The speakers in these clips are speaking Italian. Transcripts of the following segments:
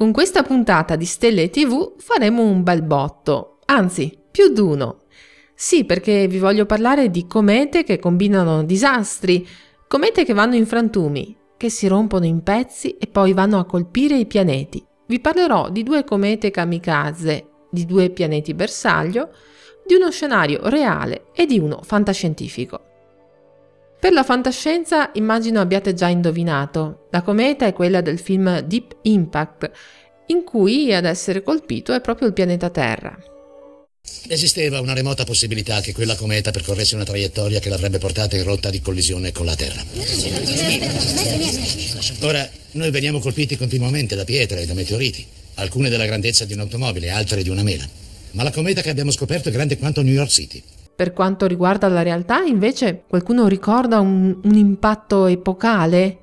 Con questa puntata di Stelle TV faremo un bel botto, anzi, più d'uno. Sì, perché vi voglio parlare di comete che combinano disastri, comete che vanno in frantumi, che si rompono in pezzi e poi vanno a colpire i pianeti. Vi parlerò di due comete kamikaze, di due pianeti bersaglio, di uno scenario reale e di uno fantascientifico. Per la fantascienza immagino abbiate già indovinato, la cometa è quella del film Deep Impact, in cui ad essere colpito è proprio il pianeta Terra. Esisteva una remota possibilità che quella cometa percorresse una traiettoria che l'avrebbe portata in rotta di collisione con la Terra. Ora, noi veniamo colpiti continuamente da pietre e da meteoriti, alcune della grandezza di un'automobile, altre di una mela. Ma la cometa che abbiamo scoperto è grande quanto New York City. Per quanto riguarda la realtà, invece, qualcuno ricorda un, un impatto epocale?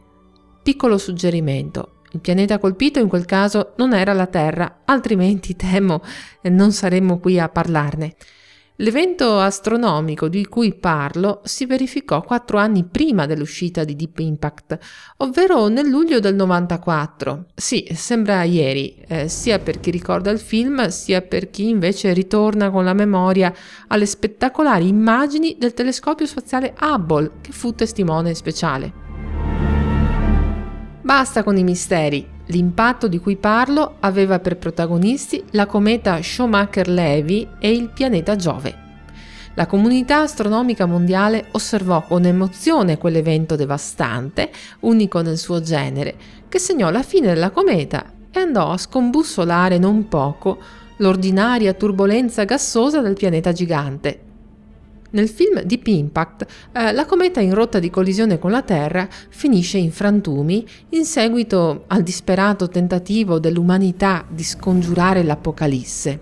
Piccolo suggerimento. Il pianeta colpito in quel caso non era la Terra, altrimenti temo non saremmo qui a parlarne. L'evento astronomico di cui parlo si verificò quattro anni prima dell'uscita di Deep Impact, ovvero nel luglio del 94. Sì, sembra ieri, eh, sia per chi ricorda il film, sia per chi invece ritorna con la memoria alle spettacolari immagini del telescopio spaziale Hubble, che fu testimone speciale. Basta con i misteri. L'impatto di cui parlo aveva per protagonisti la cometa Schumacher-Levy e il pianeta Giove. La comunità astronomica mondiale osservò con emozione quell'evento devastante, unico nel suo genere, che segnò la fine della cometa e andò a scombussolare non poco l'ordinaria turbolenza gassosa del pianeta gigante, nel film Deep Impact, eh, la cometa in rotta di collisione con la Terra finisce in frantumi in seguito al disperato tentativo dell'umanità di scongiurare l'Apocalisse.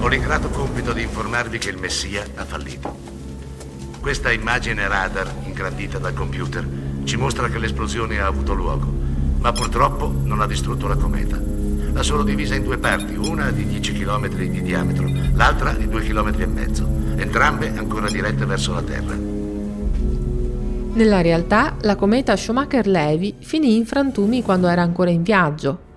Ho l'ingrato compito di informarvi che il Messia ha fallito. Questa immagine radar, ingrandita dal computer, ci mostra che l'esplosione ha avuto luogo, ma purtroppo non ha distrutto la cometa. L'ha solo divisa in due parti, una di 10 km di diametro, l'altra di 2 km e mezzo entrambe ancora dirette verso la Terra. Nella realtà, la cometa Schumacher-Levy finì in frantumi quando era ancora in viaggio.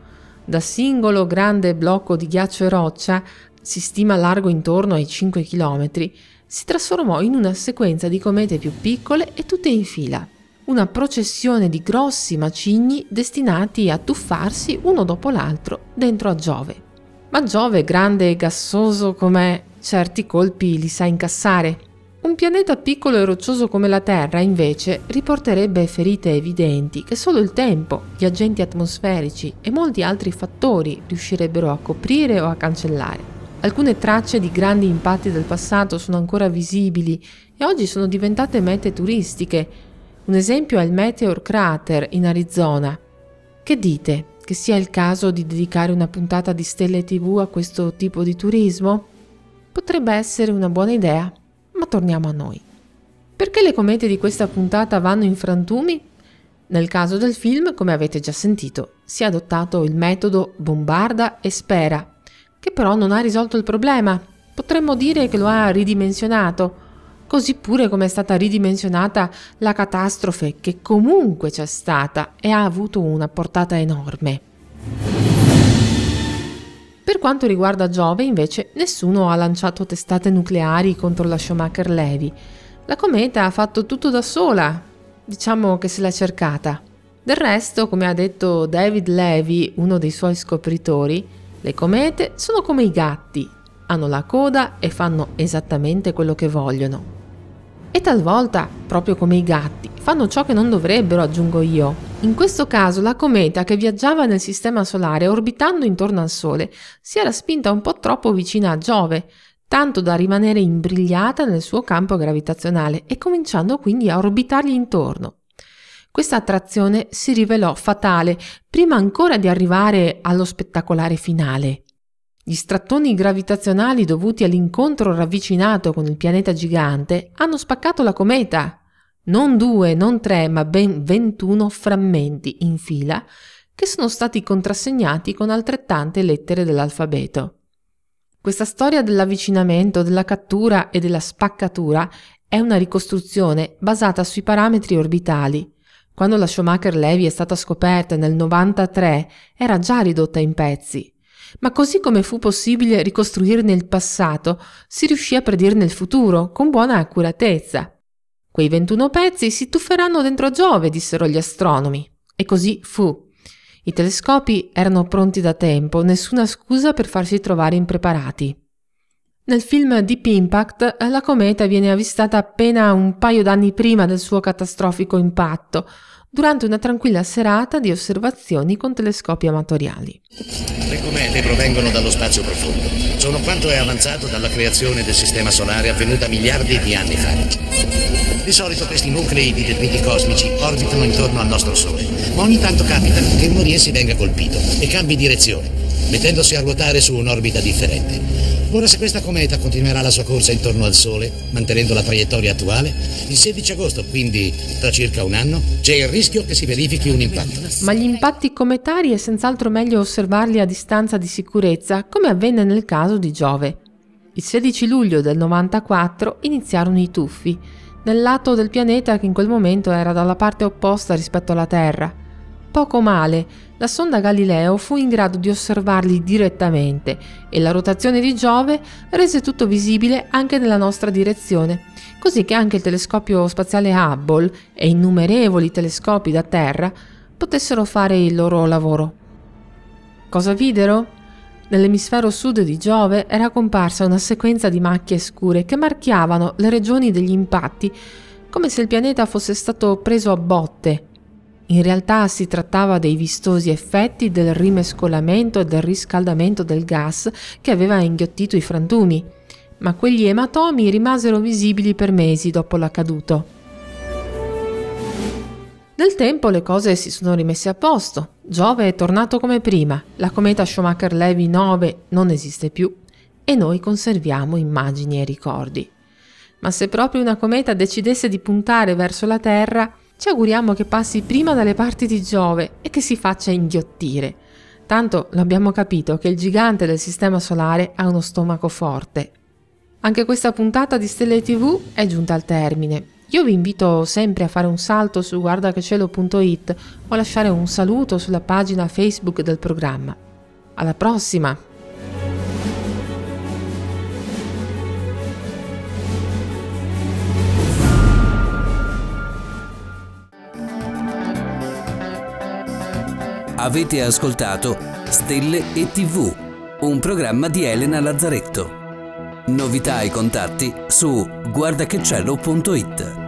Da singolo grande blocco di ghiaccio e roccia, si stima largo intorno ai 5 km, si trasformò in una sequenza di comete più piccole e tutte in fila. Una processione di grossi macigni destinati a tuffarsi uno dopo l'altro dentro a Giove. Ma Giove, grande e gassoso com'è, certi colpi li sa incassare. Un pianeta piccolo e roccioso come la Terra, invece, riporterebbe ferite evidenti che solo il tempo, gli agenti atmosferici e molti altri fattori riuscirebbero a coprire o a cancellare. Alcune tracce di grandi impatti del passato sono ancora visibili e oggi sono diventate mete turistiche. Un esempio è il Meteor Crater in Arizona. Che dite? Che sia il caso di dedicare una puntata di Stelle TV a questo tipo di turismo? Potrebbe essere una buona idea, ma torniamo a noi. Perché le comete di questa puntata vanno in frantumi? Nel caso del film, come avete già sentito, si è adottato il metodo bombarda e spera, che però non ha risolto il problema. Potremmo dire che lo ha ridimensionato, così pure come è stata ridimensionata la catastrofe che comunque c'è stata e ha avuto una portata enorme. Per quanto riguarda Giove, invece, nessuno ha lanciato testate nucleari contro la Schumacher Levy. La cometa ha fatto tutto da sola, diciamo che se l'è cercata. Del resto, come ha detto David Levy, uno dei suoi scopritori, le comete sono come i gatti, hanno la coda e fanno esattamente quello che vogliono. E talvolta, proprio come i gatti, fanno ciò che non dovrebbero, aggiungo io. In questo caso la cometa che viaggiava nel sistema solare orbitando intorno al Sole si era spinta un po' troppo vicina a Giove, tanto da rimanere imbrigliata nel suo campo gravitazionale e cominciando quindi a orbitargli intorno. Questa attrazione si rivelò fatale prima ancora di arrivare allo spettacolare finale. Gli strattoni gravitazionali dovuti all'incontro ravvicinato con il pianeta gigante hanno spaccato la cometa. Non due, non tre, ma ben 21 frammenti in fila che sono stati contrassegnati con altrettante lettere dell'alfabeto. Questa storia dell'avvicinamento, della cattura e della spaccatura è una ricostruzione basata sui parametri orbitali. Quando la Schumacher Levy è stata scoperta nel 93 era già ridotta in pezzi. Ma così come fu possibile ricostruirne il passato, si riuscì a predirne il futuro con buona accuratezza. Quei 21 pezzi si tufferanno dentro Giove, dissero gli astronomi. E così fu. I telescopi erano pronti da tempo, nessuna scusa per farsi trovare impreparati. Nel film Deep Impact la cometa viene avvistata appena un paio d'anni prima del suo catastrofico impatto, durante una tranquilla serata di osservazioni con telescopi amatoriali. Le comete provengono dallo spazio profondo. Sono quanto è avanzato dalla creazione del Sistema Solare avvenuta miliardi di anni fa. Di solito questi nuclei di detriti cosmici orbitano intorno al nostro Sole, ma ogni tanto capita che uno di essi venga colpito e cambi direzione, mettendosi a ruotare su un'orbita differente. Ora se questa cometa continuerà la sua corsa intorno al Sole, mantenendo la traiettoria attuale, il 16 agosto, quindi tra circa un anno, c'è il rischio che si verifichi un impatto. Ma gli impatti cometari è senz'altro meglio osservarli a distanza di sicurezza, come avvenne nel caso di Giove. Il 16 luglio del 94 iniziarono i tuffi, nel lato del pianeta che in quel momento era dalla parte opposta rispetto alla Terra. Poco male, la sonda Galileo fu in grado di osservarli direttamente e la rotazione di Giove rese tutto visibile anche nella nostra direzione, così che anche il telescopio spaziale Hubble e innumerevoli telescopi da Terra potessero fare il loro lavoro. Cosa videro? Nell'emisfero sud di Giove era comparsa una sequenza di macchie scure che marchiavano le regioni degli impatti, come se il pianeta fosse stato preso a botte in realtà si trattava dei vistosi effetti del rimescolamento e del riscaldamento del gas che aveva inghiottito i frantumi, ma quegli ematomi rimasero visibili per mesi dopo l'accaduto. Nel tempo le cose si sono rimesse a posto. Giove è tornato come prima, la cometa Schumacher-Levy 9 non esiste più e noi conserviamo immagini e ricordi. Ma se proprio una cometa decidesse di puntare verso la Terra, ci auguriamo che passi prima dalle parti di Giove e che si faccia inghiottire. Tanto l'abbiamo capito che il gigante del Sistema Solare ha uno stomaco forte. Anche questa puntata di Stelle TV è giunta al termine. Io vi invito sempre a fare un salto su guardachecielo.it o lasciare un saluto sulla pagina Facebook del programma. Alla prossima! Avete ascoltato Stelle e TV, un programma di Elena Lazzaretto. Novità e contatti su guardachecielo.it.